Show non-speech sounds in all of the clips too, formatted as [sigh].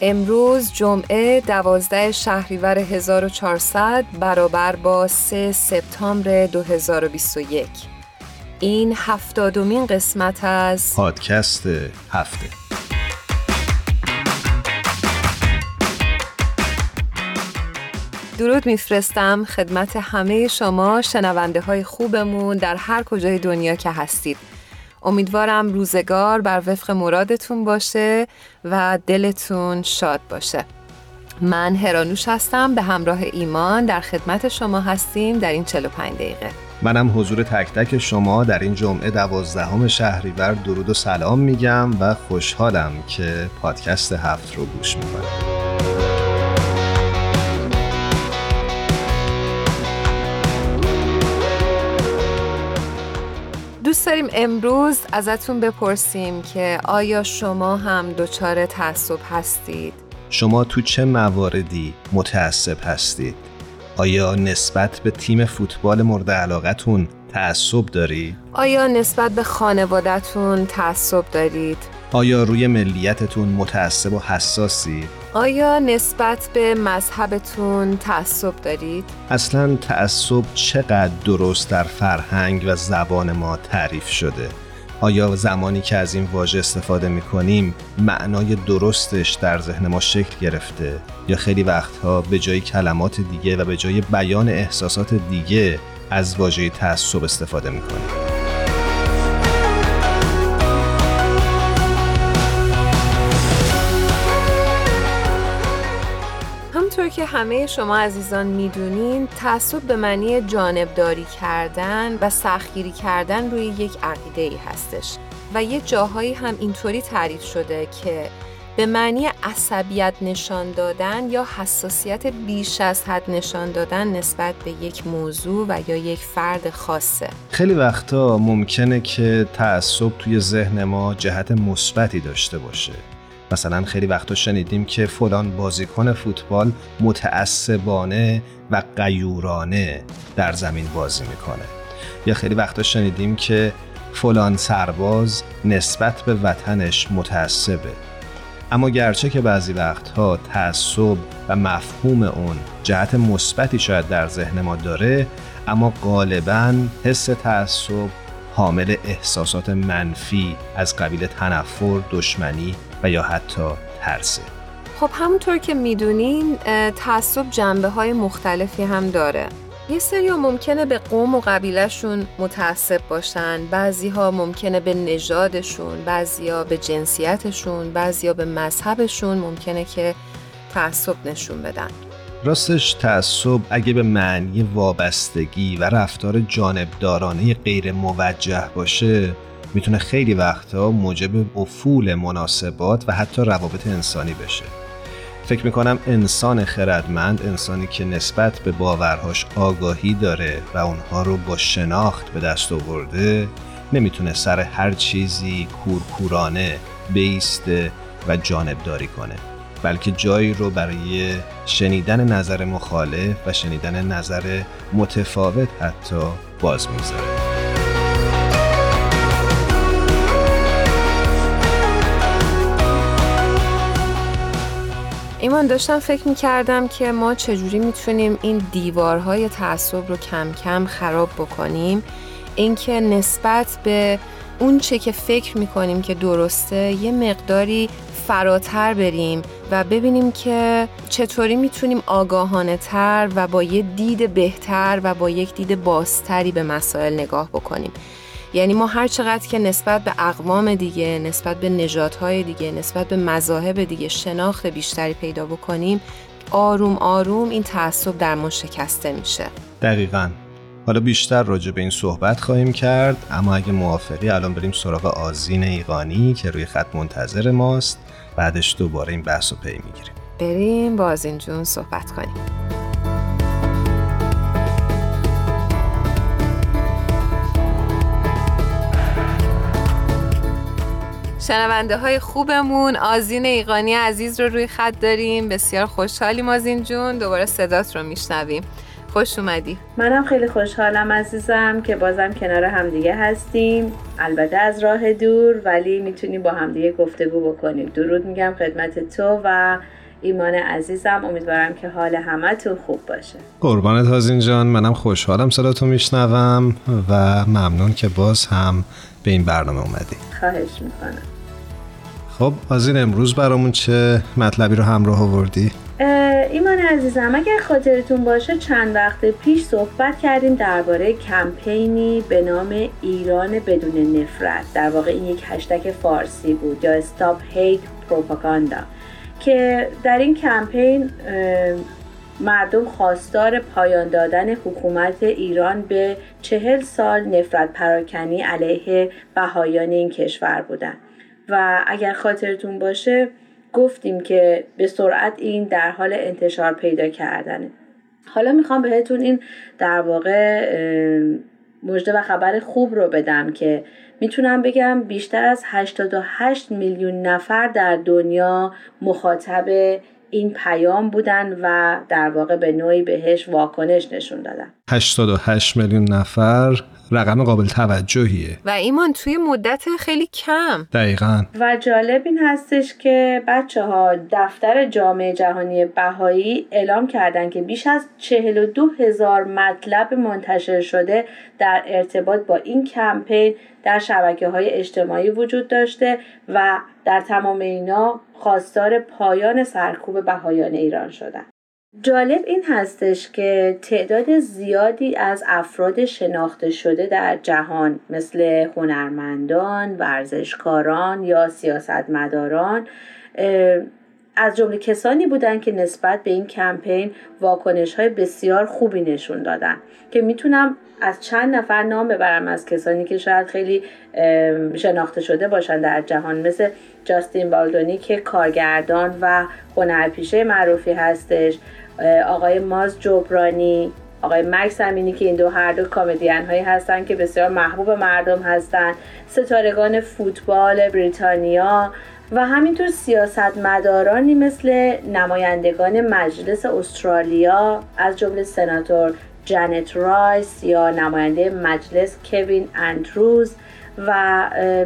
امروز جمعه دوازده شهریور 1400 برابر با 3 سپتامبر 2021 این هفتادمین قسمت از پادکست هفته. درود میفرستم خدمت همه شما شنونده های خوبمون در هر کجای دنیا که هستید. امیدوارم روزگار بر وفق مرادتون باشه و دلتون شاد باشه. من هرانوش هستم به همراه ایمان در خدمت شما هستیم در این 45 دقیقه. منم حضور تک تک شما در این جمعه دوازدهم شهریور درود و سلام میگم و خوشحالم که پادکست هفت رو گوش می‌کنم. دوست داریم امروز ازتون بپرسیم که آیا شما هم دچار تعصب هستید؟ شما تو چه مواردی متعصب هستید؟ آیا نسبت به تیم فوتبال مورد علاقتون تعصب دارید؟ آیا نسبت به خانوادتون تعصب دارید؟ آیا روی ملیتتون متعصب و حساسی؟ آیا نسبت به مذهبتون تعصب دارید؟ اصلا تعصب چقدر درست در فرهنگ و زبان ما تعریف شده؟ آیا زمانی که از این واژه استفاده می کنیم معنای درستش در ذهن ما شکل گرفته یا خیلی وقتها به جای کلمات دیگه و به جای بیان احساسات دیگه از واژه تعصب استفاده می کنیم؟ که همه شما عزیزان می‌دونین تعصب به معنی جانبداری کردن و سختگیری کردن روی یک عقیده ای هستش. و یه جاهایی هم اینطوری تعریف شده که به معنی عصبیت نشان دادن یا حساسیت بیش از حد نشان دادن نسبت به یک موضوع و یا یک فرد خاصه. خیلی وقتا ممکنه که تعصب توی ذهن ما جهت مثبتی داشته باشه. مثلا خیلی وقتا شنیدیم که فلان بازیکن فوتبال متعصبانه و قیورانه در زمین بازی می‌کنه. یا خیلی وقتا شنیدیم که فلان سرباز نسبت به وطنش متعصبه. اما گرچه که بعضی وقتها تعصب و مفهوم اون جهت مثبتی شاید در ذهن ما داره اما غالبا حس تعصب حامل احساسات منفی از قبیل تنفر، دشمنی و یا حتی ترسه. خب همونطور که می‌دونین تعصب جنبه های مختلفی هم داره. یه سری ممکنه به قوم و قبیلهشون متعصب باشن بعضی ها ممکنه به نژادشون بعضی ها به جنسیتشون بعضی ها به مذهبشون ممکنه که تعصب نشون بدن. راستش تعصب اگه به معنی وابستگی و رفتار جانبدارانه غیر موجه باشه می‌تونه خیلی وقتا موجب افول مناسبات و حتی روابط انسانی بشه. فکر می‌کنم انسان خردمند انسانی که نسبت به باورهاش آگاهی داره و اونها رو با شناخت به دست آورده نمی‌تونه سر هر چیزی کورکورانه بیسته و جانبداری کنه. بلکه جایی رو برای شنیدن نظر مخالف و شنیدن نظر متفاوت حتی باز می‌ذاره ایمان داشتم فکر می‌کردم که ما چجوری می‌تونیم این دیوارهای تعصب رو کم کم خراب بکنیم. اینکه نسبت به اون چه که فکر می‌کنیم که درسته یه مقداری فراتر بریم و ببینیم که چطوری می‌تونیم آگاهانه تر و با یه دید بهتر و با یک دید بازتری به مسائل نگاه بکنیم. یعنی ما هر چقدر که نسبت به اقوام دیگه نسبت به نژادهای دیگه نسبت به مذاهب دیگه شناخت بیشتری پیدا بکنیم آروم آروم این تعصب در ما شکسته میشه. دقیقا. حالا بیشتر راجع به این صحبت خواهیم کرد اما اگه موافقی الان بریم سراغ آزین ایقانی که روی خط منتظر ماست. بعدش دوباره این بحث رو پی می‌گیریم. بریم با آزین جون صحبت کنیم. شنونده های خوبمون. آزین ایقانی عزیز رو روی خط داریم. بسیار خوشحالیم آزین جون. دوباره صدات رو میشنویم. خوش اومدی. منم خیلی خوشحالم عزیزم که بازم کنار همدیگه هستیم. البته از راه دور ولی می‌تونیم با همدیگه گفتگو بکنیم. درود میگم خدمت تو و ایمان عزیزم. امیدوارم که حال همه تو خوب باشه. قربانت هازین جان. منم خوشحالم صداتو میشنوم و ممنون که باز هم به این برنامه اومدی. خواهش می‌کنم. خب آزین امروز برامون چه مطلبی رو همراه آوردی؟ ایمان عزیزم اگر خاطرتون باشه چند وقت پیش صحبت کردیم درباره کمپینی به نام ایران بدون نفرت در واقع این یک هشتگ فارسی بود یا استاپ هیت پروپاگاندا که در این کمپین مردم خواستار پایان دادن حکومت ایران به چهل سال نفرت پراکنی علیه بهایان این کشور بودند و اگر خاطرتون باشه گفتیم که به سرعت این در حال انتشار پیدا کردنه. حالا می‌خوام بهتون این در واقع مژده و خبر خوب رو بدم که می‌تونم بگم بیشتر از 88 میلیون نفر در دنیا مخاطب این پیام بودن و در واقع به نوعی بهش واکنش نشون دادن. 88 میلیون نفر رقم قابل توجهیه. و ایمان توی مدت خیلی کم. دقیقا. و جالب این هستش که بچه ها دفتر جامعه جهانی بهایی اعلام کردن که بیش از 42 هزار مطلب منتشر شده در ارتباط با این کمپین در شبکه های اجتماعی وجود داشته و در تمام اینا خواستار پایان سرکوب بهایان ایران شدن. جالب این هستش که تعداد زیادی از افراد شناخته شده در جهان مثل هنرمندان، ورزشکاران یا سیاستمداران از جمله کسانی بودند که نسبت به این کمپین واکنش های بسیار خوبی نشون دادن. که می‌تونم از چند نفر نام ببرم از کسانی که شاید خیلی شناخته شده باشن در جهان مثل جاستین بالدونی که کارگردان و هنرپیشه معروفی هستش آقای ماز جبرانی آقای مکس امینی که این دو هر دو کامدین هایی هستن که بسیار محبوب مردم هستند ستارگان فوتبال بریتانیا و همینطور سیاستمدارانی مثل نمایندگان مجلس استرالیا از جمله سناتور جانت رایس یا نماینده مجلس کوین اندروز و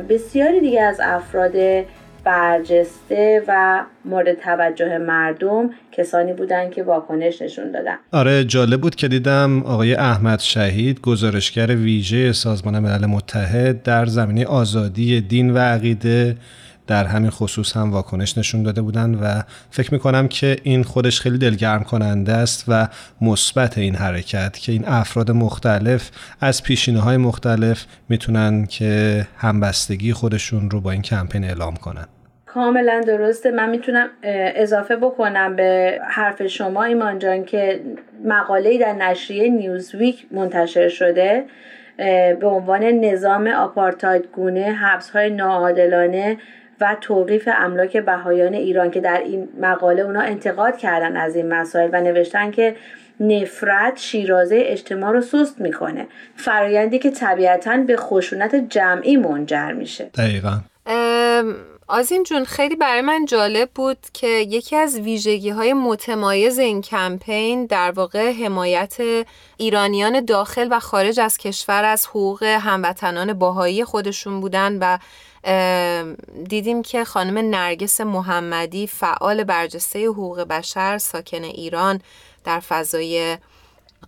بسیاری دیگه از افراد برجسته و مورد توجه مردم کسانی بودند که واکنش نشون دادن. آره جالب بود که دیدم آقای احمد شهید گزارشگر ویژه سازمان ملل متحد در زمینه آزادی دین و عقیده در همین خصوص هم واکنش نشون داده بودن و فکر می‌کنم که این خودش خیلی دلگرم کننده است و مثبت این حرکت که این افراد مختلف از پیشینه های مختلف می‌تونن که همبستگی خودشون رو با این کمپین اعلام کنن. کاملا درسته. من می‌تونم اضافه بکنم به حرف شما ایمان جان که مقاله در نشریه نیوزویک منتشر شده به عنوان نظام آپارتاید گونه حبس های ناعادلانه و توقیف املاک بهایان ایران که در این مقاله اونا انتقاد کردن از این مسائل و نوشتن که نفرت شیرازه اجتماع رو سست می‌کنه. فرایندی که طبیعتا به خشونت جمعی منجر میشه. دقیقا. آزین جون خیلی برای من جالب بود که یکی از ویژگی های متمایز این کمپین در واقع حمایت ایرانیان داخل و خارج از کشور از حقوق هموطنان باهایی خودشون بودن و دیدیم که خانم نرگس محمدی فعال برجسته حقوق بشر ساکن ایران در فضای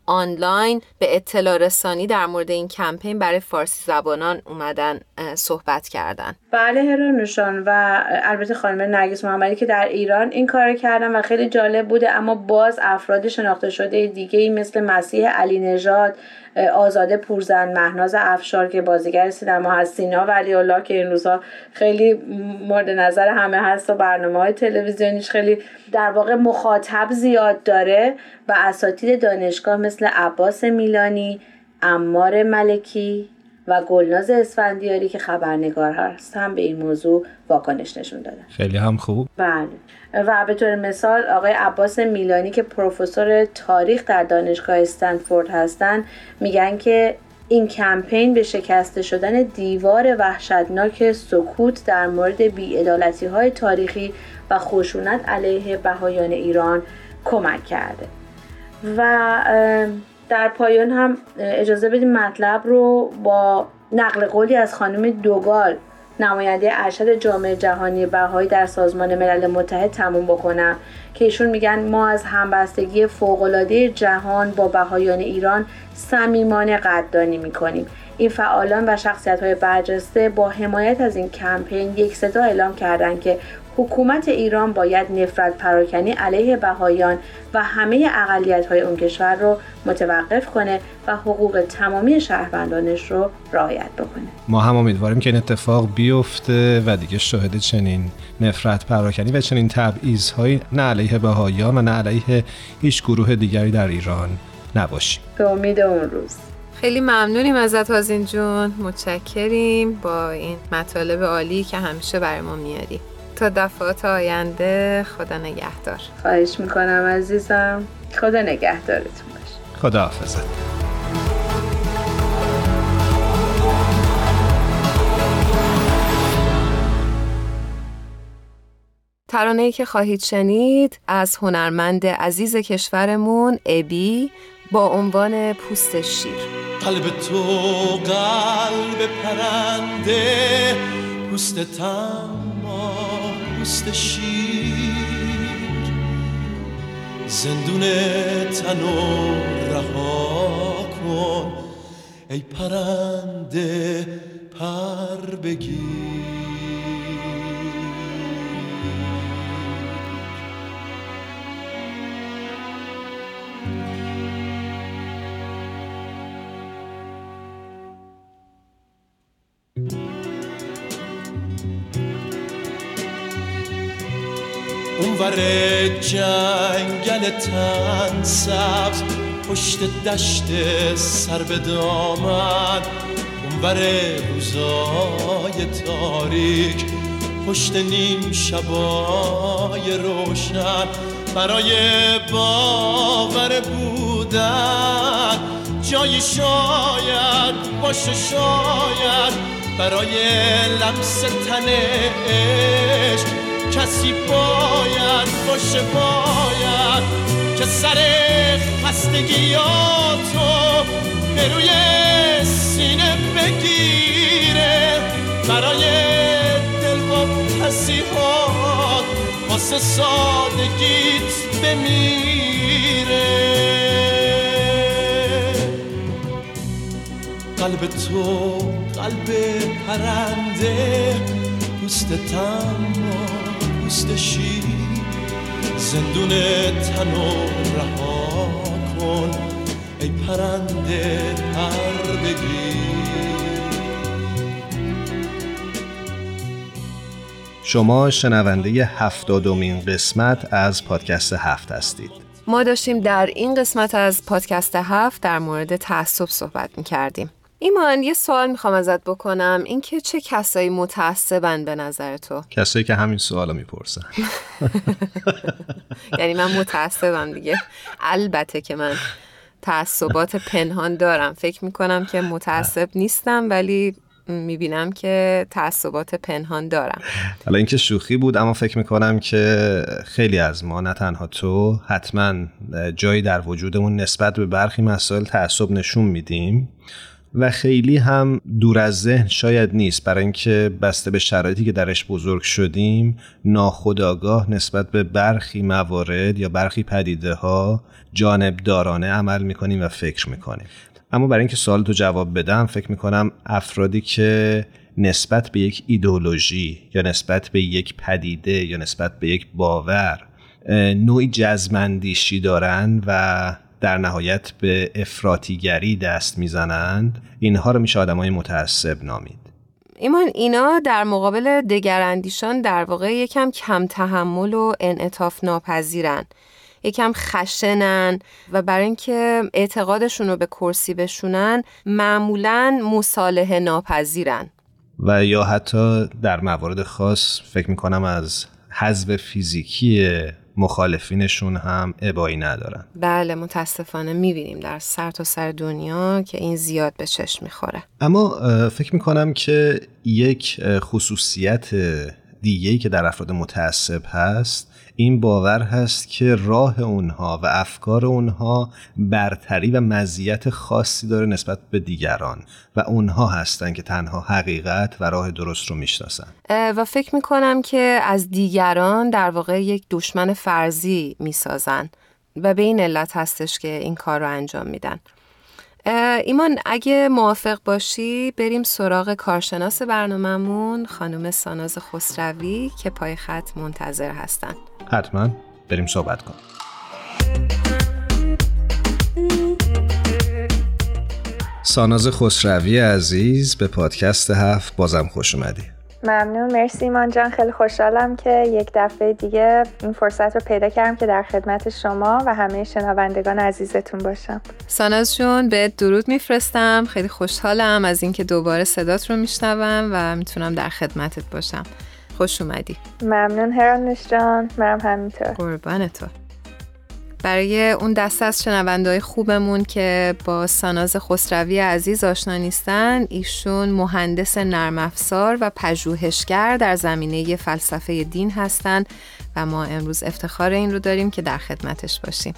آنلاین به اطلاع رسانی در مورد این کمپین برای فارسی زبانان اومدن صحبت کردن. بله هرانوشان و البته خانم نرگس محمدی که در ایران این کار کردن و خیلی جالب بوده اما باز افراد شناخته شده دیگه مثل مسیح علی نژاد آزاده پورزن مهناز افشار که بازیگر سینما هست سینا ولی الله که این روزها خیلی مورد نظر همه هست و برنامه های تلویزیونیش خیلی در واقع مخاطب زیاد داره و اساتید دانشگاه مثل عباس میلانی امار ملکی و گلناز اسفندیاری که خبرنگار هست هم به این موضوع واکنش نشون دادن. خیلی هم خوب. بله. و به طور مثال آقای عباس میلانی که پروفسور تاریخ در دانشگاه استنفورد هستن میگن که این کمپین به شکسته شدن دیوار وحشتناک سکوت در مورد بیعدالتی های تاریخی و خشونت علیه بهایان ایران کمک کرده. و در پایان هم اجازه بدیم مطلب رو با نقل قولی از خانم دوگال نماینده ارشد جامعه جهانی بهایی در سازمان ملل متحد تموم بکنم که ایشون میگن ما از همبستگی فوقالعاده جهان با بهایان ایران صمیمانه قدردانی می‌کنیم. این فعالان و شخصیت های برجسته با حمایت از این کمپین یک صدا اعلام کردند که حکومت ایران باید نفرت پراکنی علیه بهایان و همه اقلیت های اون کشور رو متوقف کنه و حقوق تمامی شهروندانش رو رعایت بکنه. ما هم امیدواریم که این اتفاق بیفته و دیگه شاهد چنین نفرت پراکنی و چنین تبعیض های نه علیه بهایان و نه علیه هیچ گروه دیگری در ایران نباشیم. به امید اون روز. خیلی ممنونیم ازت آزین جون. متشکریم با این مطالب عالی که همیشه برای ما میاری. تا دفعات آینده خدا نگهدار. خواهش می‌کنم عزیزم. خدا نگهدارتون باشه. خدا حافظت ترانه‌ای که خواهید شنید از هنرمند عزیز کشورمون ابی با عنوان پوست شیر. قلب تو قلب پرنده پوست تما پوست شیر. زندون تن و رها کن ای پرنده پر بگیر. اونور جنگل تن سبز پشت دشت سر به دامن. اونور روزای تاریک پشت نیم شبای روشن. برای باور بودن جایی شاید باشه شاید. برای لمس تنش کسی باید باشه باید که سر خستگیاتو به روی سینه بگیره. برای دل و پسیحات واسه سادگیت بمیره. قلب تو قلب پرنده پوست تمام پوست شیر زندون تن و رها کن ای پرنده پر بگیر شما شنونده هفتادمین قسمت از پادکست هفت هستید. ما داشتیم در این قسمت از پادکست هفت در مورد تعصب صحبت می کردیم ایمان یه سوال می‌خوام ازت بکنم. اینکه چه کسایی متعصبن به نظر تو؟ کسایی که همین سوال رو می‌پرسن. [laughs] یعنی من متعصبم دیگه. البته که من تعصبات پنهان دارم. فکر می‌کنم که متعصب نیستم ولی می‌بینم که تعصبات پنهان دارم. حالا اینکه شوخی بود اما فکر می‌کنم که خیلی از ما نه تنها تو حتما جایی در وجودمون نسبت به برخی مسائل تعصب نشون میدیم. و خیلی هم دور از ذهن شاید نیست. برای اینکه بسته به شرایطی که درش بزرگ شدیم ناخداگاه نسبت به برخی موارد یا برخی پدیده ها جانب دارانه عمل می‌کنیم و فکر می‌کنیم. اما برای اینکه سوال تو جواب بدم فکر می‌کنم افرادی که نسبت به یک ایدولوژی یا نسبت به یک پدیده یا نسبت به یک باور نوعی جزمندیشی دارن و در نهایت به افراتیگری دست می‌زنند اینها رو میشه آدمای متعصب نامید. ایمان اینا در مقابل دگراندیشان در واقع یکم کم تحمل و انعطاف ناپذیرن. یکم خشنن و برای اینکه اعتقادشون رو به کرسی بشونن معمولا مصالحه ناپذیرن. و یا حتی در موارد خاص فکر می‌کنم از حذف فیزیکی مخالفینشون هم ابایی ندارن. بله متاسفانه می‌بینیم در سر تا سر دنیا که این زیاد به چشم می‌خوره. اما فکر می‌کنم که یک خصوصیت دیگه که در افراد متعصب هست این باور هست که راه اونها و افکار اونها برتری و مزیت خاصی داره نسبت به دیگران و اونها هستن که تنها حقیقت و راه درست رو می‌شناسن. و فکر می‌کنم که از دیگران در واقع یک دشمن فرضی می‌سازن و به این علت هستش که این کار رو انجام میدن. ایمان اگه موافق باشی بریم سراغ کارشناس برنامهمون خانم ساناز خسروی که پای خط منتظر هستن. حتما. بریم صحبت کنیم. ساناز خسروی عزیز به پادکست هفت بازم خوش اومدی. ممنون. مرسی ایمان جان. خیلی خوشحالم که یک دفعه دیگه این فرصت رو پیدا کردم که در خدمت شما و همه شنوندگان عزیزتون باشم. ساناز جون به درود میفرستم. خیلی خوشحالم از اینکه دوباره صدات رو میشنوم و می‌تونم در خدمتت باشم. خوش اومدی. ممنون هرانش جان. منم همینطور. قربان تو. برای اون دست از شنونده خوبمون که با ساناز خسروی عزیز آشنا نیستن ایشون مهندس نرم افزار و پژوهشگر در زمینه فلسفه دین هستند و ما امروز افتخار این رو داریم که در خدمتش باشیم.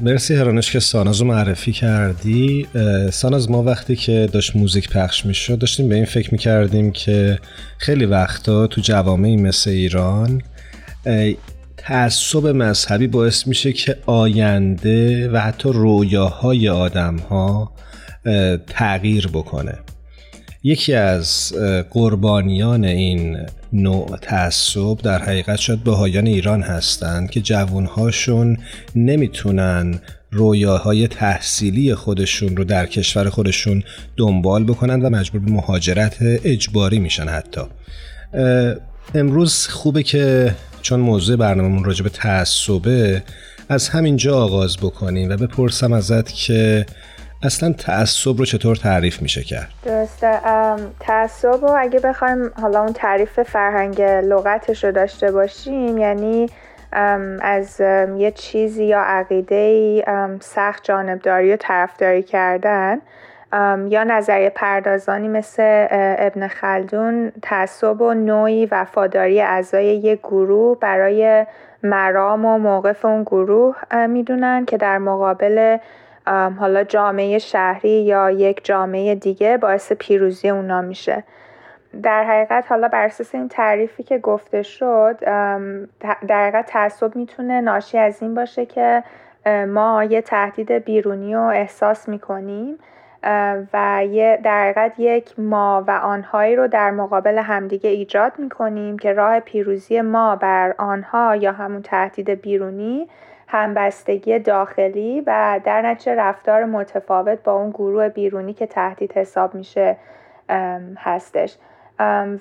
مرسی هرانش که ساناز رو معرفی کردی. ساناز ما وقتی که داشت موزیک پخش می‌شد داشتیم به این فکر می‌کردیم که خیلی وقتا تو جوامعی مثل ایران تعصب مذهبی باعث میشه که آینده و حتی رویاهای آدم ها تغییر بکنه. یکی از قربانیان این نوع تعصب در حقیقت شاید بهایان ایران هستند که جوانهاشون نمی‌تونن رویاهای تحصیلی خودشون رو در کشور خودشون دنبال بکنن و مجبور به مهاجرت اجباری میشن حتی. امروز خوبه که چون موضوع برنامهمون راجع به تعصبه از همینجا آغاز بکنیم و بپرسم ازت که اصلا تعصب رو چطور تعریف میشه کرد؟ درسته تعصب رو اگه بخوایم حالا اون تعریف فرهنگ لغتش رو داشته باشیم یعنی از یه چیزی یا عقیده سخت جانبداری و طرفداری کردن. یا نظریه پردازانی مثل ابن خلدون تعصب و نوعی وفاداری اعضای یک گروه برای مرام و موقف اون گروه می‌دونن که در مقابل حالا جامعه شهری یا یک جامعه دیگه باعث پیروزی اونا میشه. در حقیقت حالا بر اساس این تعریفی که گفته شد در حقیقت تعصب می‌تونه ناشی از این باشه که ما یه تهدید بیرونی رو احساس می‌کنیم. و یه در حقیقت یک ما و آنهایی رو در مقابل همدیگه ایجاد می‌کنیم که راه پیروزی ما بر آنها یا همون تهدید بیرونی همبستگی داخلی و در نتیجه رفتار متفاوت با اون گروه بیرونی که تهدید حساب میشه هستش.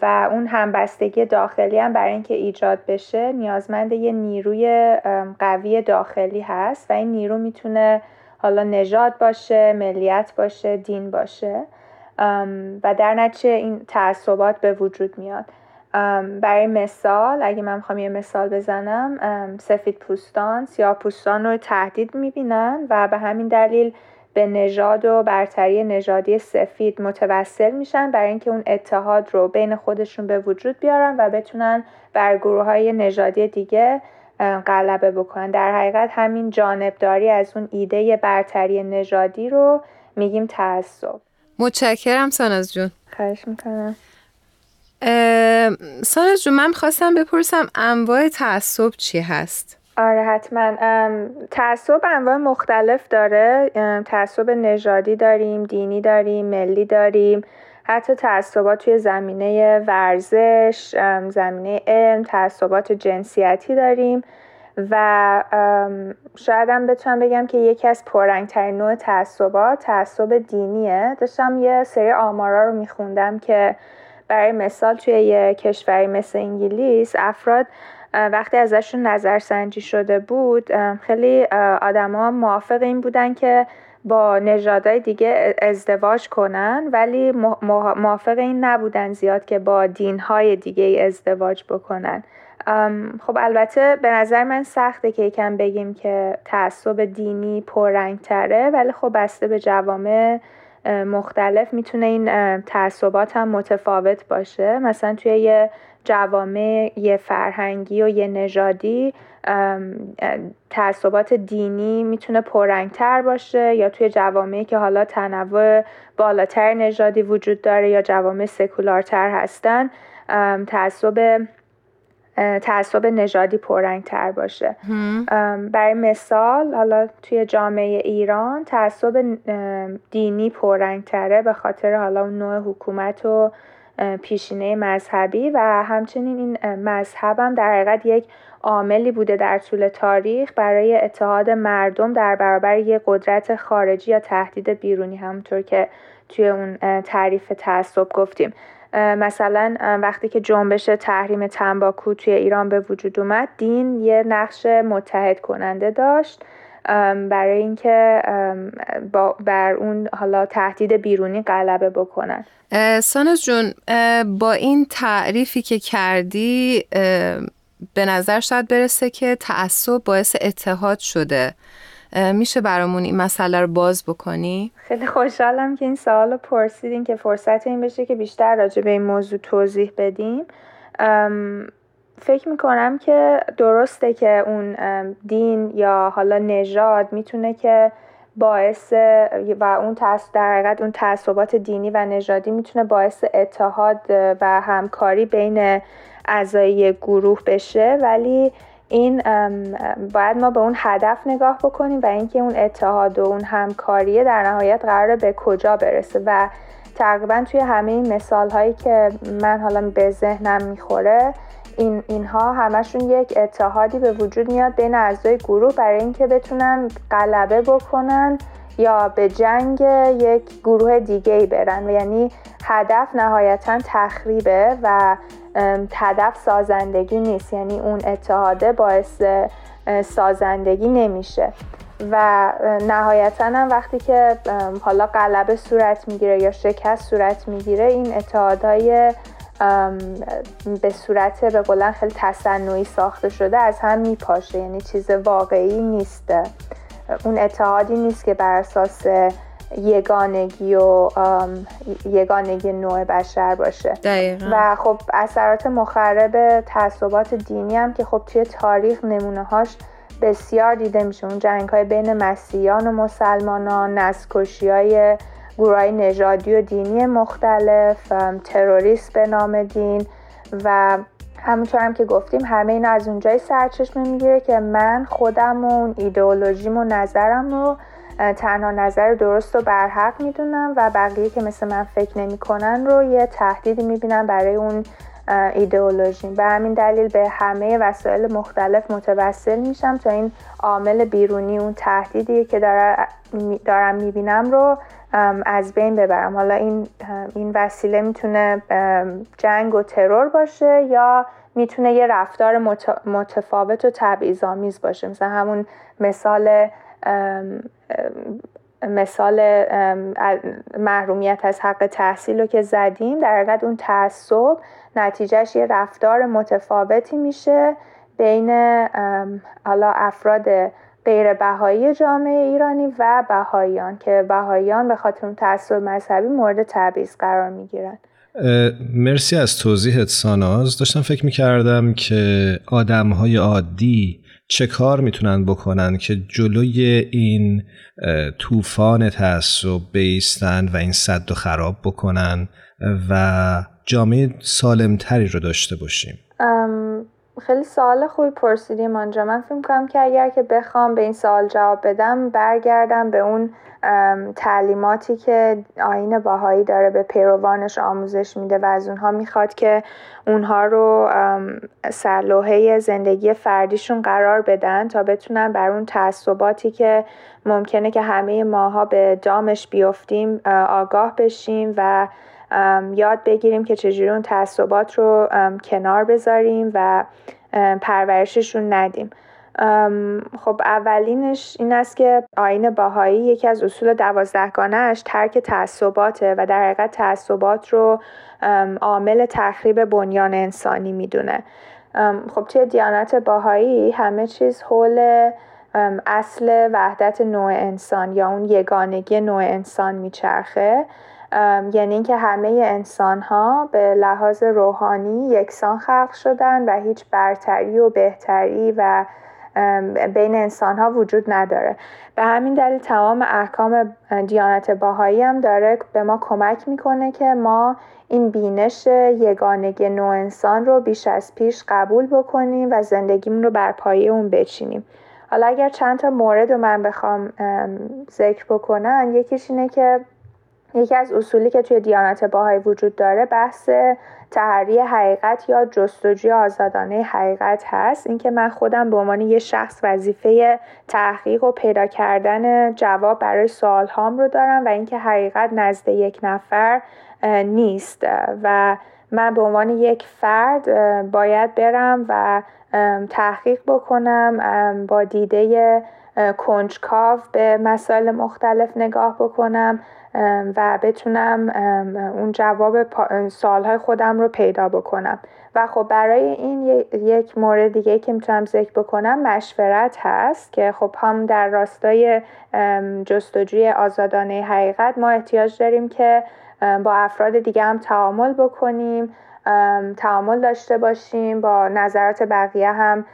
و اون همبستگی داخلی هم برای اینکه ایجاد بشه نیازمند یه نیروی قوی داخلی هست و این نیرو می‌تونه حالا نژاد باشه ملیت باشه دین باشه. و در نتیجه این تعصبات به وجود میاد. برای مثال اگه من می‌خوام یه مثال بزنم سفید پوستان سیاه پوستان رو تهدید می‌بینن و به همین دلیل به نژاد و برتری نژادی سفید متوسل میشن برای اینکه اون اتحاد رو بین خودشون به وجود بیارن و بتونن بر گروه های نژادی دیگه غلبه بکنن. در حقیقت همین جانبداری از اون ایده برتری نژادی رو میگیم تعصب. متشکرم ساناز جون. خواهش می‌کنم. ساناز جون من خواستم بپرسم انواع تعصب چی هست؟ آره حتما. تعصب انواع مختلف داره. تعصب نژادی داریم دینی داریم ملی داریم. حتی تعصبات توی زمینه ورزش زمینه علم تعصبات جنسیتی داریم و شاید هم بتونم بگم که یکی از پررنگترین نوع تعصبات تعصب دینیه. داشتم یه سری آمارا رو میخوندم که برای مثال توی یه کشوری مثل انگلیس افراد وقتی ازشون نظرسنجی شده بود خیلی آدما موافق این بودن که با نژادهای دیگه ازدواج کنن ولی موافق این نبودن زیاد که با دینهای دیگه ازدواج بکنن. خب البته به نظر من سخته که یکم بگیم که تعصب دینی پررنگ تره ولی خب بسته به جوامع مختلف می‌تونه این تعصبات هم متفاوت باشه. مثلا توی یه جوامع یه فرهنگی و یه نژادی تعصبات دینی می‌تونه پررنگتر باشه یا توی جوامعی که حالا تنوع بالاتر نژادی وجود داره یا جوامع سکولارتر هستن تعصب تعصب نژادی پررنگتر باشه. برای مثال حالا توی جامعه ایران تعصب دینی پررنگتره به خاطر حالا اون نوع حکومت و پیشینه مذهبی و همچنین این مذهب هم در حقیقت یک عاملی بوده در طول تاریخ برای اتحاد مردم در برابر یک قدرت خارجی یا تهدید بیرونی همونطور که توی اون تعریف تعصب گفتیم. مثلا وقتی که جنبش تحریم تنباکو توی ایران به وجود اومد دین یه نقش متحد کننده داشت. برای اینکه بر اون حالا تهدید بیرونی غلبه بکنن. سانوس جون با این تعریفی که کردی به نظر شاید برسه که تعصب باعث اتحاد شده. میشه برامون این مسئله رو باز بکنی؟ خیلی خوشحالم که این سوال رو پرسیدین که فرصت این بشه که بیشتر راجع به این موضوع توضیح بدیم. فکر می‌کنم که درسته که اون دین یا حالا نژاد می‌تونه که باعث و اون در حقیقت اون تعصبات دینی و نژادی می‌تونه باعث اتحاد و همکاری بین اعضای گروه بشه. ولی این باید ما به اون هدف نگاه بکنیم و اینکه اون اتحاد و اون همکاریه در نهایت قراره به کجا برسه. و تقریبا توی همه این مثال هایی که من حالا به ذهنم می‌خوره این اینها همشون یک اتحادی به وجود میاد بین اعضای گروه برای اینکه بتونن غلبه بکنن یا به جنگ یک گروه دیگه ای برن. یعنی هدف نهایتا تخریبه و هدف سازندگی نیست. یعنی اون اتحاده باعث سازندگی نمیشه. و نهایتا هم وقتی که حالا غلبه صورت می‌گیره یا شکست صورت می‌گیره این اتحادهای به صورت به قولن خیلی تصنعی ساخته شده از هم میپاشه. یعنی چیز واقعی نیست. اون اتحادی نیست که بر اساس یگانگی و یگانگی نوع بشر باشه. دقیقا. و خب اثرات مخرب تعصبات دینی هم که خب توی تاریخ نمونه هاش بسیار دیده میشه. اون جنگ های بین مسیحیان و مسلمانان نسکشی های گروه نژادی و دینی مختلف تروریست به نام دین و همونطور هم که گفتیم همه این از اونجای سرچشمه می‌گیره که من خودم و ایدئولوژیم و نظرم رو تنها نظر درست و برحق می‌دونم و بقیه که مثل من فکر نمی‌کنن رو یه تهدیدی می‌بینم برای اون ایدئولوژی. به همین دلیل به همه وسایل مختلف متوسل میشم تا این عامل بیرونی اون تهدیدی که دارم می‌بینم رو از بین ببرم. حالا این این وسیله می‌تونه جنگ و ترور باشه یا می‌تونه یه رفتار متفاوت و تبعیض‌آمیز باشه. مثلا همون مثال مثال محرومیت از حق تحصیل رو که زدیم در حقیقت اون تعصب نتیجهش یه رفتار متفاوتی میشه بین حالا افراد غیر بهایی جامعه ایرانی و بهاییان که بهاییان به خاطر اون تعصب مذهبی مورد تبعیض قرار می‌گیرن. مرسی از توضیحت ساناز. داشتم فکر می‌کردم که آدم های عادی چه کار می‌تونن بکنن که جلوی این طوفان تعصب بیستن و این صد و خراب بکنن و جامعه سالمتری رو داشته باشیم؟ خیلی سوال خوبی پرسیدیم آنجا. من فکر کنم که اگر که بخوام به این سوال جواب بدم برگردم به اون تعلیماتی که آین باهایی داره به پیروانش آموزش میده و از اونها می‌خواد که اونها رو سرلوحه زندگی فردیشون قرار بدن تا بتونن بر اون تعصباتی که ممکنه که همه ماها به دامش بیفتیم آگاه بشیم و یاد بگیریم که چجوری اون تعصبات رو کنار بذاریم و پرورششون ندیم. خب اولینش این است که آین باهایی یکی از اصول دوازدهگانهش ترک تعصباته و در حقیقت تعصبات رو عامل تخریب بنیان انسانی می‌دونه. خب توی دیانت باهایی همه چیز حول اصل وحدت نوع انسان یا اون یگانگی نوع انسان میچرخه. یعنی اینکه همه انسان ها به لحاظ روحانی یکسان خلق شدن و هیچ برتری و بهتری و بین انسان ها وجود نداره. به همین دلیل تمام احکام دیانت باهایی هم داره به ما کمک می‌کنه که ما این بینش یگانگی نوع انسان رو بیش از پیش قبول بکنیم و زندگیمون رو بر پایه اون بچینیم. حالا اگر چند تا مورد رو من بخوام ذکر بکنم یکیش اینه که یکی از اصولی که توی دیانت باهایی وجود داره بحث تحری حقیقت یا جستجوی آزادانه حقیقت هست. اینکه من خودم به عنوان یه شخص وظیفه تحقیق و پیدا کردن جواب برای سوال هام رو دارم و اینکه حقیقت نزد یک نفر نیست. و من به عنوان یک فرد باید برم و تحقیق بکنم با دیده کنجکاو به مسائل مختلف نگاه بکنم. و بتونم اون جواب سالهای خودم رو پیدا بکنم. و خب برای این یک مورد دیگه که می‌تونم ذکر بکنم مشورت هست که خب هم در راستای جستجوی آزادانه حقیقت ما احتیاج داریم که با افراد دیگه هم تعامل بکنیم تعامل داشته باشیم با نظرات بقیه هم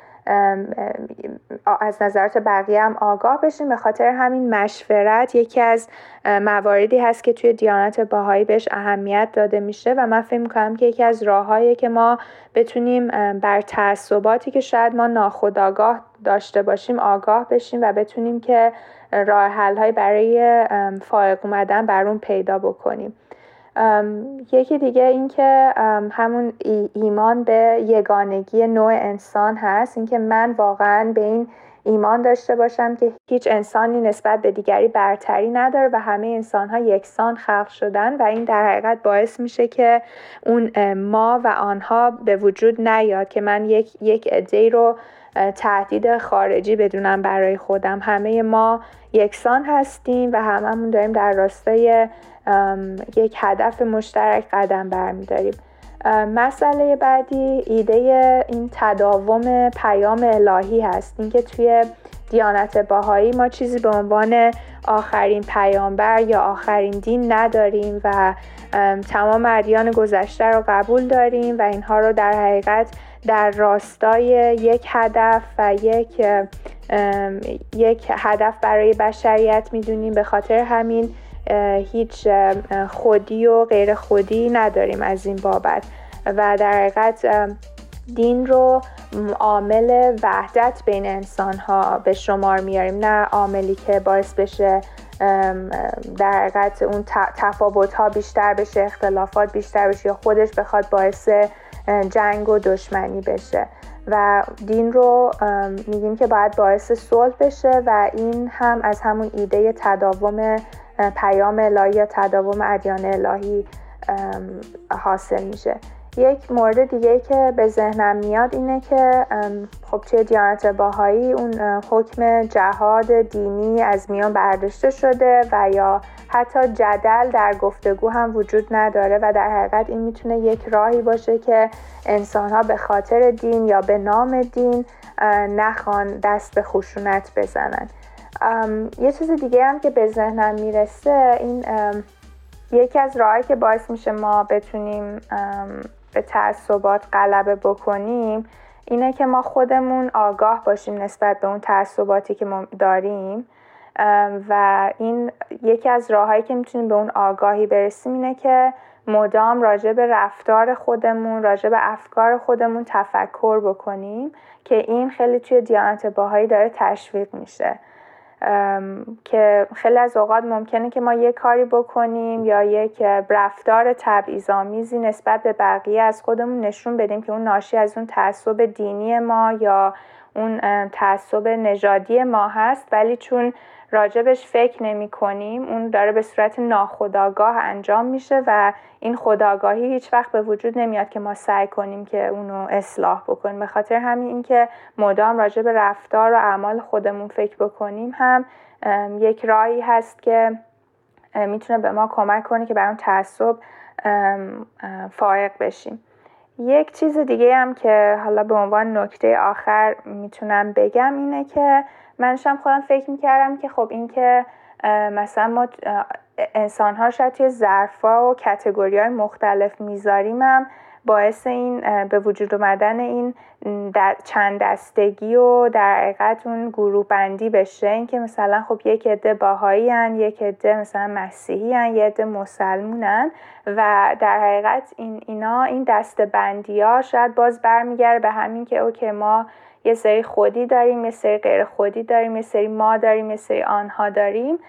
از نظرات بقیه هم آگاه بشیم. به خاطر همین مشورت یکی از مواردی هست که توی دیانت باهایی بهش اهمیت داده میشه و من فکر می‌کنم که یکی از راههایی که ما بتونیم بر تعصباتی که شاید ما ناخودآگاه داشته باشیم آگاه بشیم و بتونیم که راه حل برای فائق اومدن بر اون پیدا بکنیم. یکی دیگه اینکه همون ایمان به یگانگی نوع انسان هست. اینکه من واقعا به این ایمان داشته باشم که هیچ انسانی نسبت به دیگری برتری نداره و همه انسان ها یکسان خلق شدن و این در حقیقت باعث میشه که اون ما و آنها به وجود نیاد که من یک یک عده رو تهدید خارجی بدونم برای خودم. همه ما یکسان هستیم و هممون داریم در راستای یک هدف مشترک قدم برمیداریم. مسئله بعدی ایده این تداوم پیام الهی هست. اینکه توی دیانت باهایی ما چیزی به عنوان آخرین پیامبر یا آخرین دین نداریم و تمام ادیان گذشته رو قبول داریم و اینها رو در حقیقت در راستای یک هدف و یک یک هدف برای بشریت می‌دونیم. به خاطر همین هیچ خودی و غیر خودی نداریم از این بابت. و در حقیقت دین رو عامل وحدت بین انسان ها به شمار میاریم. نه عاملی که باعث بشه در حقیقت اون تفاوت ها بیشتر بشه اختلافات بیشتر بشه یا خودش بخواد باعث جنگ و دشمنی بشه. و دین رو میگیم که باید باعث صلح بشه و این هم از همون ایده تداوم پیام الهی یا تداوم ادیان الهی حاصل میشه. یک مورد دیگه که به ذهنم میاد اینه که خب توی دیانت باهایی اون حکم جهاد دینی از میان برداشته شده و یا حتی جدل در گفتگو هم وجود نداره و در حقیقت این می‌تونه یک راهی باشه که انسان ها به خاطر دین یا به نام دین نخوان دست به خشونت بزنن. یه چیز دیگه هم که به ذهنم می‌رسه این یکی از راهی که باعث میشه ما بتونیم به تعصبات غلبه بکنیم اینه که ما خودمون آگاه باشیم نسبت به اون تعصباتی که ما داریم. و این یکی از راههایی که می‌تونیم به اون آگاهی برسیم اینه که مدام راجع به رفتار خودمون راجع به افکار خودمون تفکر بکنیم که این خیلی توی دیانت باهایی داره تشویق میشه. که خیلی از اوقات ممکنه که ما یه کاری بکنیم یا یک رفتار تبعیض‌آمیزی نسبت به بقیه از خودمون نشون بدیم که اون ناشی از اون تعصب دینی ما یا اون تعصب نژادی ما هست. ولی چون راجبش فکر نمی کنیم. اون داره به صورت ناخودآگاه انجام میشه و این خداگاهی هیچ وقت به وجود نمیاد که ما سعی کنیم که اونو اصلاح بکنیم. به خاطر همین اینکه مدام راجع به رفتار و اعمال خودمون فکر بکنیم هم یک راهی هست که می‌تونه به ما کمک کنه که بر اون تعصب فائق بشیم. یک چیز دیگه هم که حالا به عنوان نکته آخر می‌تونم بگم اینه که منشم خودم فکر می‌کردم که خب این که مثلا ما انسان ها شاید توی ظرفا و کتگوری های مختلف می‌ذاریم هم باعث این به وجود اومدن این در چند دستگی و در حقیقت اون گروه بندی بشه. اینکه مثلا خب یک عده باهایی هن یک عده مثلا مسیحی هن یک عده مسلمونن و در حقیقت این اینا این دست بندی ها شاید باز برمیگرده به همین که اوکی ما یه سری خودی داریم یه سری غیر خودی داریم یه سری ما داریم یه سری آنها داریم.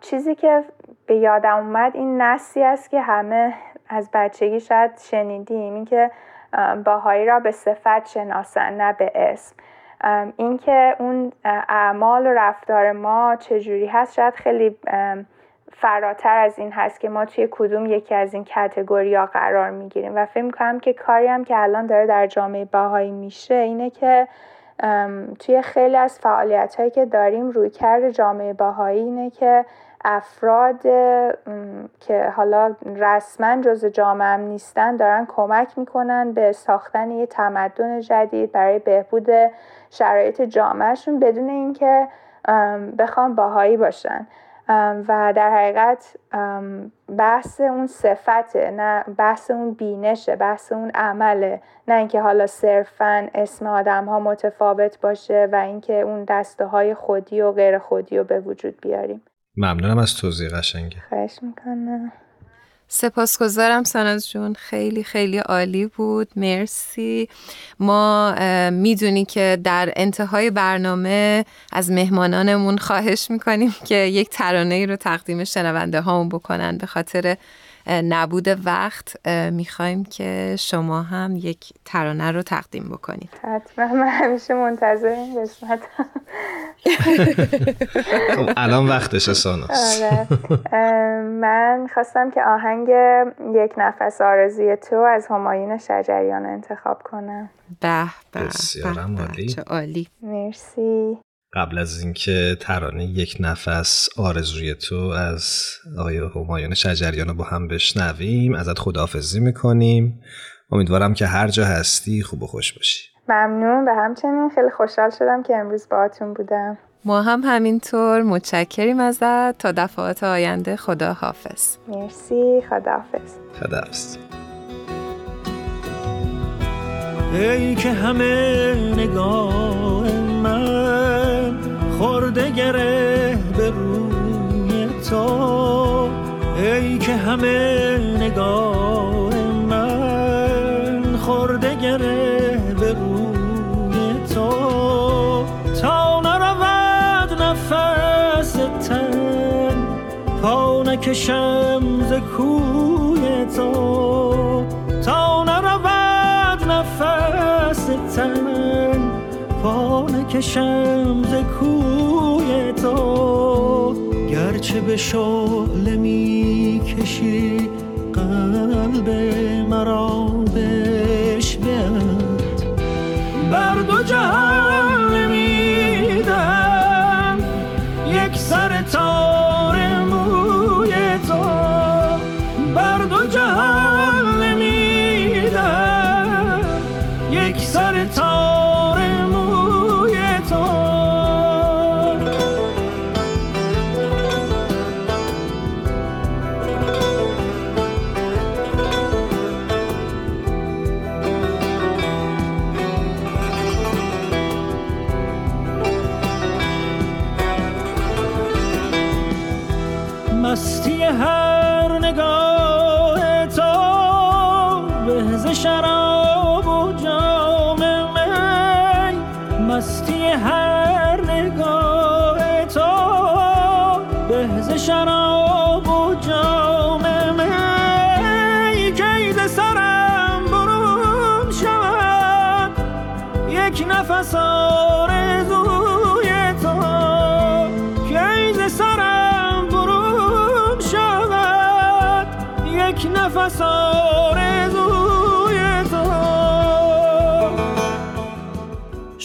چیزی که به یادم اومد این نسی است که همه از بچگی شاید شنیدیم اینکه باهایی را به صفت شناسن نه به اسم. اینکه اون اعمال و رفتار ما چجوری هست شاید خیلی فراتر از این هست که ما توی کدوم یکی از این ها قرار می‌گیریم. و فکر می‌کنم که کاری هم که الان داره در جامعه باهایی میشه اینه که توی خیلی از فعالیت هایی که داریم روی کرد جامعه باهایی اینه که افراد که حالا رسما جز جامعه هم نیستن دارن کمک می‌کنن به ساختن یه تمدن جدید برای بهبود شرایط جامعهشون بدون اینکه بخوام باهایی باشن. و در حقیقت بحث اون صفته نه بحث اون بینشه بحث اون عمله. نه اینکه حالا صرفا اسم آدم ها متفاوت باشه و اینکه اون دسته های خودی و غیر خودی رو به وجود بیاریم. ممنونم از توضیح قشنگه خواهش می‌کنم. سپاسگزارم ساناز جون. خیلی خیلی عالی بود. مرسی. ما می‌دونی که در انتهای برنامه از مهمانانمون خواهش می‌کنیم که یک ترانه ای رو تقدیم شنونده هامون بکنن به خاطر نبود وقت می‌خوایم که شما هم یک ترانه رو تقدیم بکنید. حتما. من همیشه منتظر این قسمت خب، الان وقتش ساناس. آره. من خواستم که آهنگ یک نفس آرزوی تو از همایون شجریان انتخاب کنم. به به بسیارم عالی. مرسی. قبل از اینکه ترانه یک نفس آرزوی تو از آقای همایون شجریان رو با هم بشنویم ازت خداحافظی می‌کنیم. امیدوارم که هر جا هستی خوب و خوش باشی. ممنون به همچنین خیلی خوشحال شدم که امروز باهاتون بودم. ما هم همینطور متشکریم ازت. تا دفعات آینده خدا حافظ مرسی خدا حافظ خدا حافظ ای که همه نگاه من خورده گره به روی تو. ای که همه نگاه من خورده گره به روی تو. تا نرود نفس تن پا نکشم ز کوی تو. تا نرود نفس تن پا نکشم ز کوی تو گرچه به شعله می کشی قلب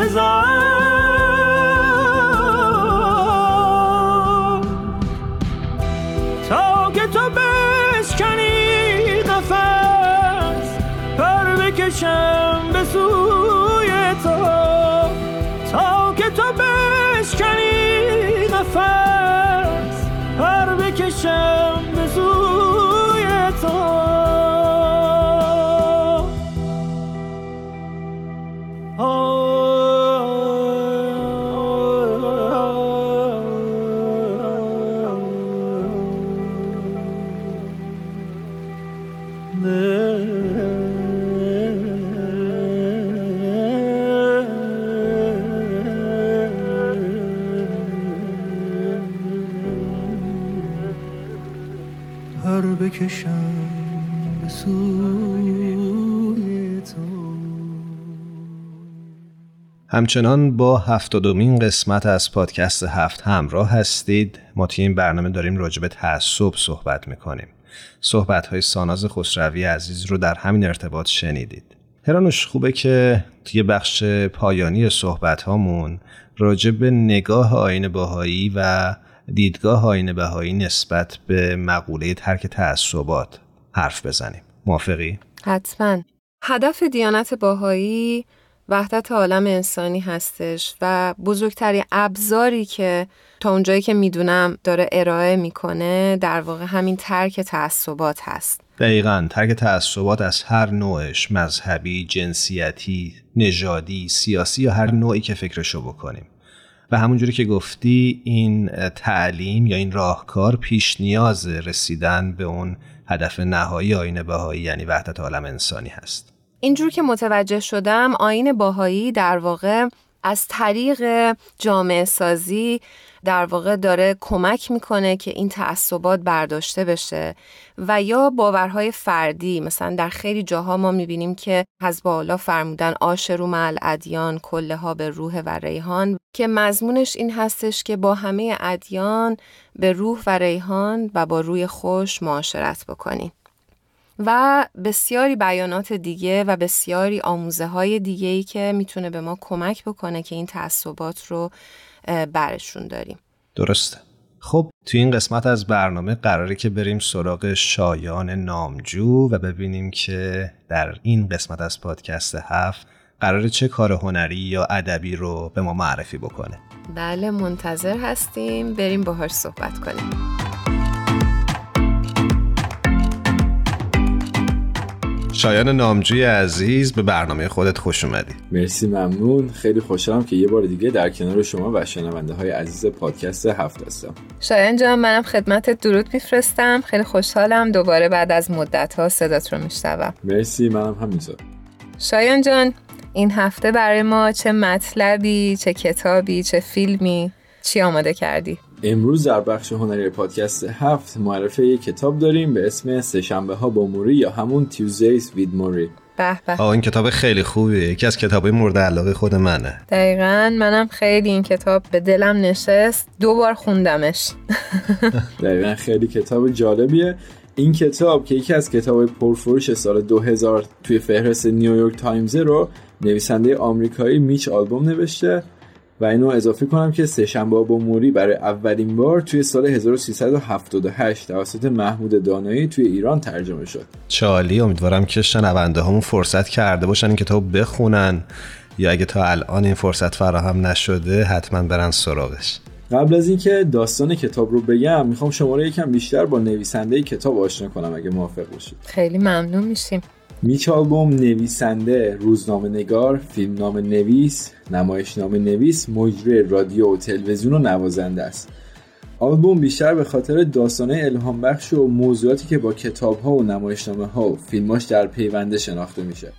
desire. پر بکشم به همچنان با هفتادمین قسمت از پادکست هفت همراه هستید. ما توی این برنامه داریم راجع به تعصب صحبت می‌کنیم. صحبت های ساناز خسروی عزیز رو در همین ارتباط شنیدید. هرانوش خوبه که توی بخش پایانی صحبت هامون راجع به نگاه آین باهایی و دیدگاه آین بهایی نسبت به مقوله ترک تعصبات حرف بزنیم. موافقی؟ حتما. هدف دیانت باهایی وحدت عالم انسانی هستش و بزرگترین ابزاری که تا اونجایی که می‌دونم داره ارائه می‌کنه در واقع همین ترک تعصبات هست. دقیقا. ترک تعصبات از هر نوعش مذهبی، جنسیتی، نژادی، سیاسی یا هر نوعی که فکرشو بکنیم. و همونجوری که گفتی این تعلیم یا این راهکار پیش نیاز رسیدن به اون هدف نهایی آین بهایی یعنی وحدت عالم انسانی هست. اینجور که متوجه شدم آین باهایی در واقع از طریق جامعه سازی در واقع داره کمک می‌کنه که این تعصبات برداشته بشه. و یا باورهای فردی مثلا در خیلی جاها ما می‌بینیم که حزب الله فرمودن آشرو مع ادیان کله ها به روح و ریحان که مضمونش این هستش که با همه ادیان به روح و ریحان و با روی خوش معاشرت بکنیم. و بسیاری بیانات دیگه و بسیاری آموزه های دیگه ای که می‌تونه به ما کمک بکنه که این تعصبات رو برشون داریم. درسته. خب تو این قسمت از برنامه قراره که بریم سراغ شایان نامجو و ببینیم که در این قسمت از پادکست هفت قراره چه کار هنری یا ادبی رو به ما معرفی بکنه. بله منتظر هستیم. بریم باهاش صحبت کنیم. شایان نامجوی عزیز به برنامه خودت خوش اومدی. مرسی ممنون. خیلی خوشحالم که یه بار دیگه در کنار شما و شنونده های عزیز پادکست هفت هستم. شایان جان منم خدمت درود میفرستم. خیلی خوشحالم دوباره بعد از مدت ها صدات رو میشنوم. مرسی منم همینطور. شایان جان این هفته برای ما چه مطلبی چه کتابی چه فیلمی چی آماده کردی؟ امروز در بخش هنری پادکست هفت معرفه یک کتاب داریم به اسم سهشنبه ها با موری یا همون Tuesdays with موری به به. این کتاب خیلی خوبیه. یکی از کتابای مورد علاقه خود منه. دقیقا منم خیلی این کتاب به دلم نشست. دو بار خوندمش. [laughs] دقیقا خیلی کتاب جالبیه. این کتاب که یکی از کتاب پرفروش سال 2000 توی فهرست نیویورک تایمز رو نویسنده آمریکایی میچ آلبوم نوشته. و اینو اضافه کنم که سهشنبه با موری برای اولین بار توی سال 1378 توسط محمود دانایی توی ایران ترجمه شد. چالی امیدوارم که شنونده همون فرصت کرده باشن این کتاب بخونن. یا اگه تا الان این فرصت فراهم نشده حتما برن سراغش. قبل از اینکه داستان کتاب رو بگم می‌خوام شما رو یکم بیشتر با نویسنده کتاب آشنا کنم اگه موافق باشید. خیلی ممنون میشیم. میچ آلبوم نویسنده روزنامه نگار فیلمنامه نویس نمایشنامه نویس مجری رادیو و تلویزیون و نوازنده است. آلبوم بیشتر به خاطر داستانه الهام بخش و موضوعاتی که با کتاب ها و نمایشنامه ها و فیلماش در پیونده شناخته میشه.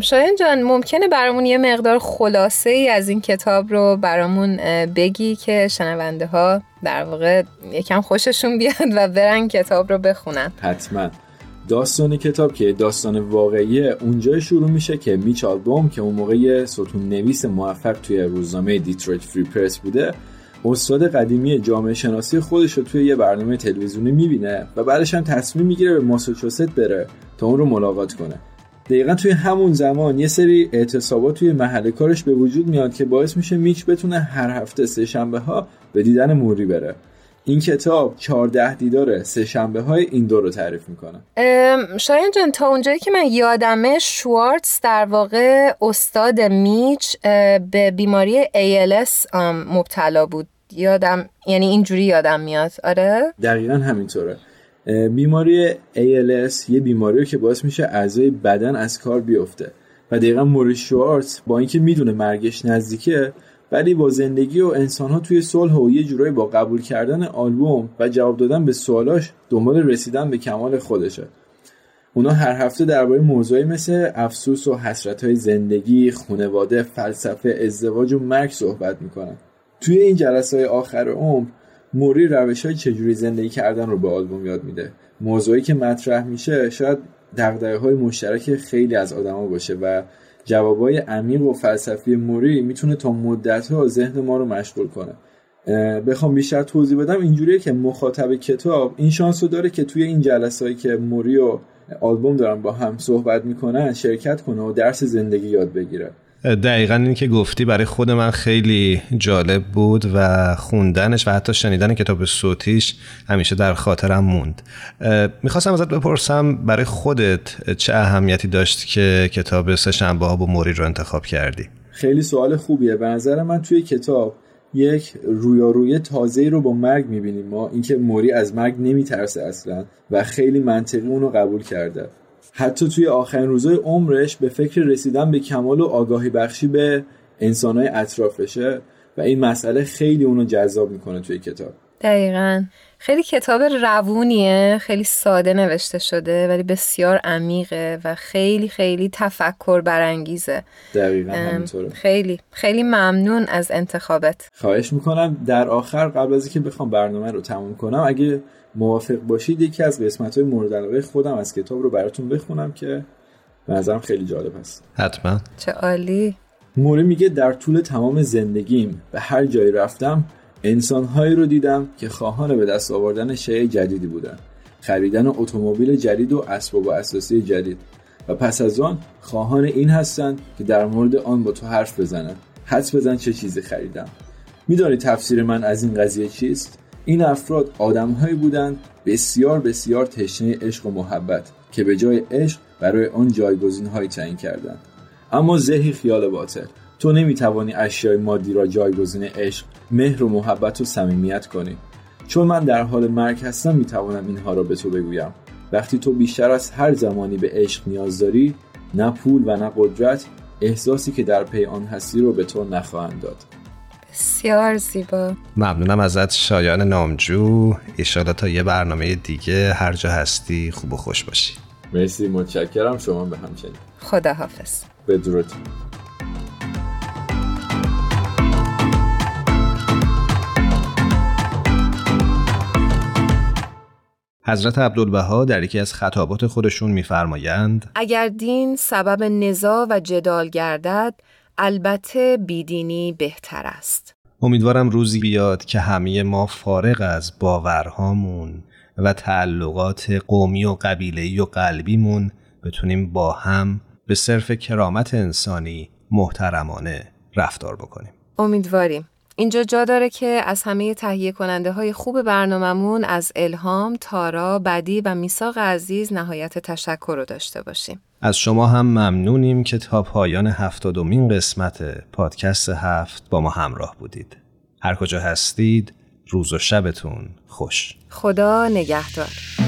شاین جان ممکنه برامون یه مقدار خلاصه ای از این کتاب رو برامون بگی که شنونده ها در واقع یکم خوششون بیاد و برن کتاب رو بخونن. حتما. داستان کتاب که داستان واقعی اونجا شروع میشه که میچ آلبوم که اون موقع ستون نویس موفق توی روزنامه دیترویت فری پرس بوده استاد قدیمی جامعه شناسی خودش رو توی یه برنامه تلویزیونی می‌بینه و بعدش هم تصمیم می‌گیره به ماساچوست بره تا اون رو ملاقات کنه. دقیقا توی همون زمان یه سری اعتصابات توی محل کارش به وجود میاد که باعث میشه میچ بتونه هر هفته سه شنبه ها به دیدن موری بره. این کتاب 14 دیدار سه شنبه های این دو رو تعریف می‌کنه. شاید جان تا اونجایی که من یادمه شوارتز در واقع استاد میچ به بیماری ALS مبتلا بود. یادم یعنی اینجوری یادم میاد. آره؟ دقیقا همینطوره. بیماری ALS یه بیماری که باعث میشه اعضای بدن از کار بیفته. و دقیقا موری شوارتز با اینکه می‌دونه مرگش نزدیکه ولی با زندگی و انسانها توی صلح و یه جورایی با قبول کردن آلبوم و جواب دادن به سوالاش دنبال رسیدن به کمال خودشه. اونا هر هفته درباره موضوعی مثل افسوس و حسرت های زندگی، خانواده، فلسفه، ازدواج و مرگ صحبت می‌کنن. توی این جلسه های آخر عمر موری روش های چجوری زندگی کردن رو به آلبوم یاد میده. موضوعی که مطرح میشه شاید دقدقه های مشترک خیلی از آدما باشه و جوابای عمیق و فلسفی موری می‌تونه تا مدت ها ذهن ما رو مشغول کنه. بخوام بیشتر توضیح بدم اینجوریه که مخاطب کتاب این شانس رو داره که توی این جلسه که موری و آلبوم دارن با هم صحبت می‌کنن شرکت کنه و درس زندگی یاد بگیره. دقیقا این که گفتی برای خود من خیلی جالب بود و خوندنش و حتی شنیدن کتاب صوتیش همیشه در خاطرم موند. می‌خواستم ازت بپرسم برای خودت چه اهمیتی داشت که کتاب سه شنبه ها با موری رو انتخاب کردی؟ خیلی سوال خوبیه. به نظر من توی کتاب یک رویاروی تازه رو با مرگ می‌بینیم ما. اینکه موری از مرگ نمیترسه اصلا و خیلی منطقی اونو قبول کرده. حتی توی آخرین روزهای عمرش به فکر رسیدن به کمال و آگاهی بخشی به انسانهای اطرافشه و این مسئله خیلی اونو جذاب می‌کنه توی کتاب. دقیقا. خیلی کتاب روونیه خیلی ساده نوشته شده ولی بسیار عمیقه و خیلی خیلی تفکر برانگیزه. دقیقا همینطوره. خیلی خیلی ممنون از انتخابت. خواهش می‌کنم در آخر قبل از اینکه بخوام برنامه رو تموم کنم اگه موافق باشید یکی از قسمت های مورد علاقه خودم از کتاب رو براتون بخونم که به نظرم خیلی جالب هست. حتما. چه عالی. موری میگه در طول تمام زندگیم به هر جایی رفتم انسانهایی رو دیدم که خواهان به دست آوردن شیء جدیدی بودن. خریدن اتومبیل جدید و اسباب و اساسی جدید. و پس از آن خواهان این هستند که در مورد آن با تو حرف بزنن. حدس بزن چه چیزی خریدم. میدانی تفسیر من از این قضیه چیست؟ این افراد آدمهایی بودند بسیار بسیار تشنه عشق و محبت که به جای عشق برای آن جایگزین هایی تعیین کردند. اما ذهی خیال باطل تو نمی‌توانی اشیای مادی را جایگزین عشق مهر و محبت و صمیمیت کنی. چون من در حال مرگ هستم می‌توانم اینها را به تو بگویم. وقتی تو بیشتر از هر زمانی به عشق نیاز داری نه پول و نه قدرت احساسی که در پی آن هستی رو به تو نخواهند داد. بسیار زیبا. ممنونم ازت شایان نامجو. ایشالا تا یه برنامه دیگه هر جا هستی خوب و خوش باشی. مرسی متشکرم. شما به همچنین. خدا حافظ بدرود حضرت عبدالبها در یکی از خطابات خودشون میفرمایند اگر دین سبب نزاع و جدال گردد البته بیدینی بهتر است. امیدوارم روزی بیاد که همه ما فارغ از باورهامون و تعلقات قومی و قبیله‌ای و قلبیمون بتونیم با هم به صرف کرامت انسانی محترمانه رفتار بکنیم. امیدواریم. اینجا جا داره که از همه تهیه کننده های خوب برنامهمون از الهام، تارا، بدی و میساق عزیز نهایت تشکر رو داشته باشیم. از شما هم ممنونیم که تا پایان هفتادمین قسمت پادکست هفت با ما همراه بودید. هر کجا هستید روز و شبتون خوش. خدا نگهدار.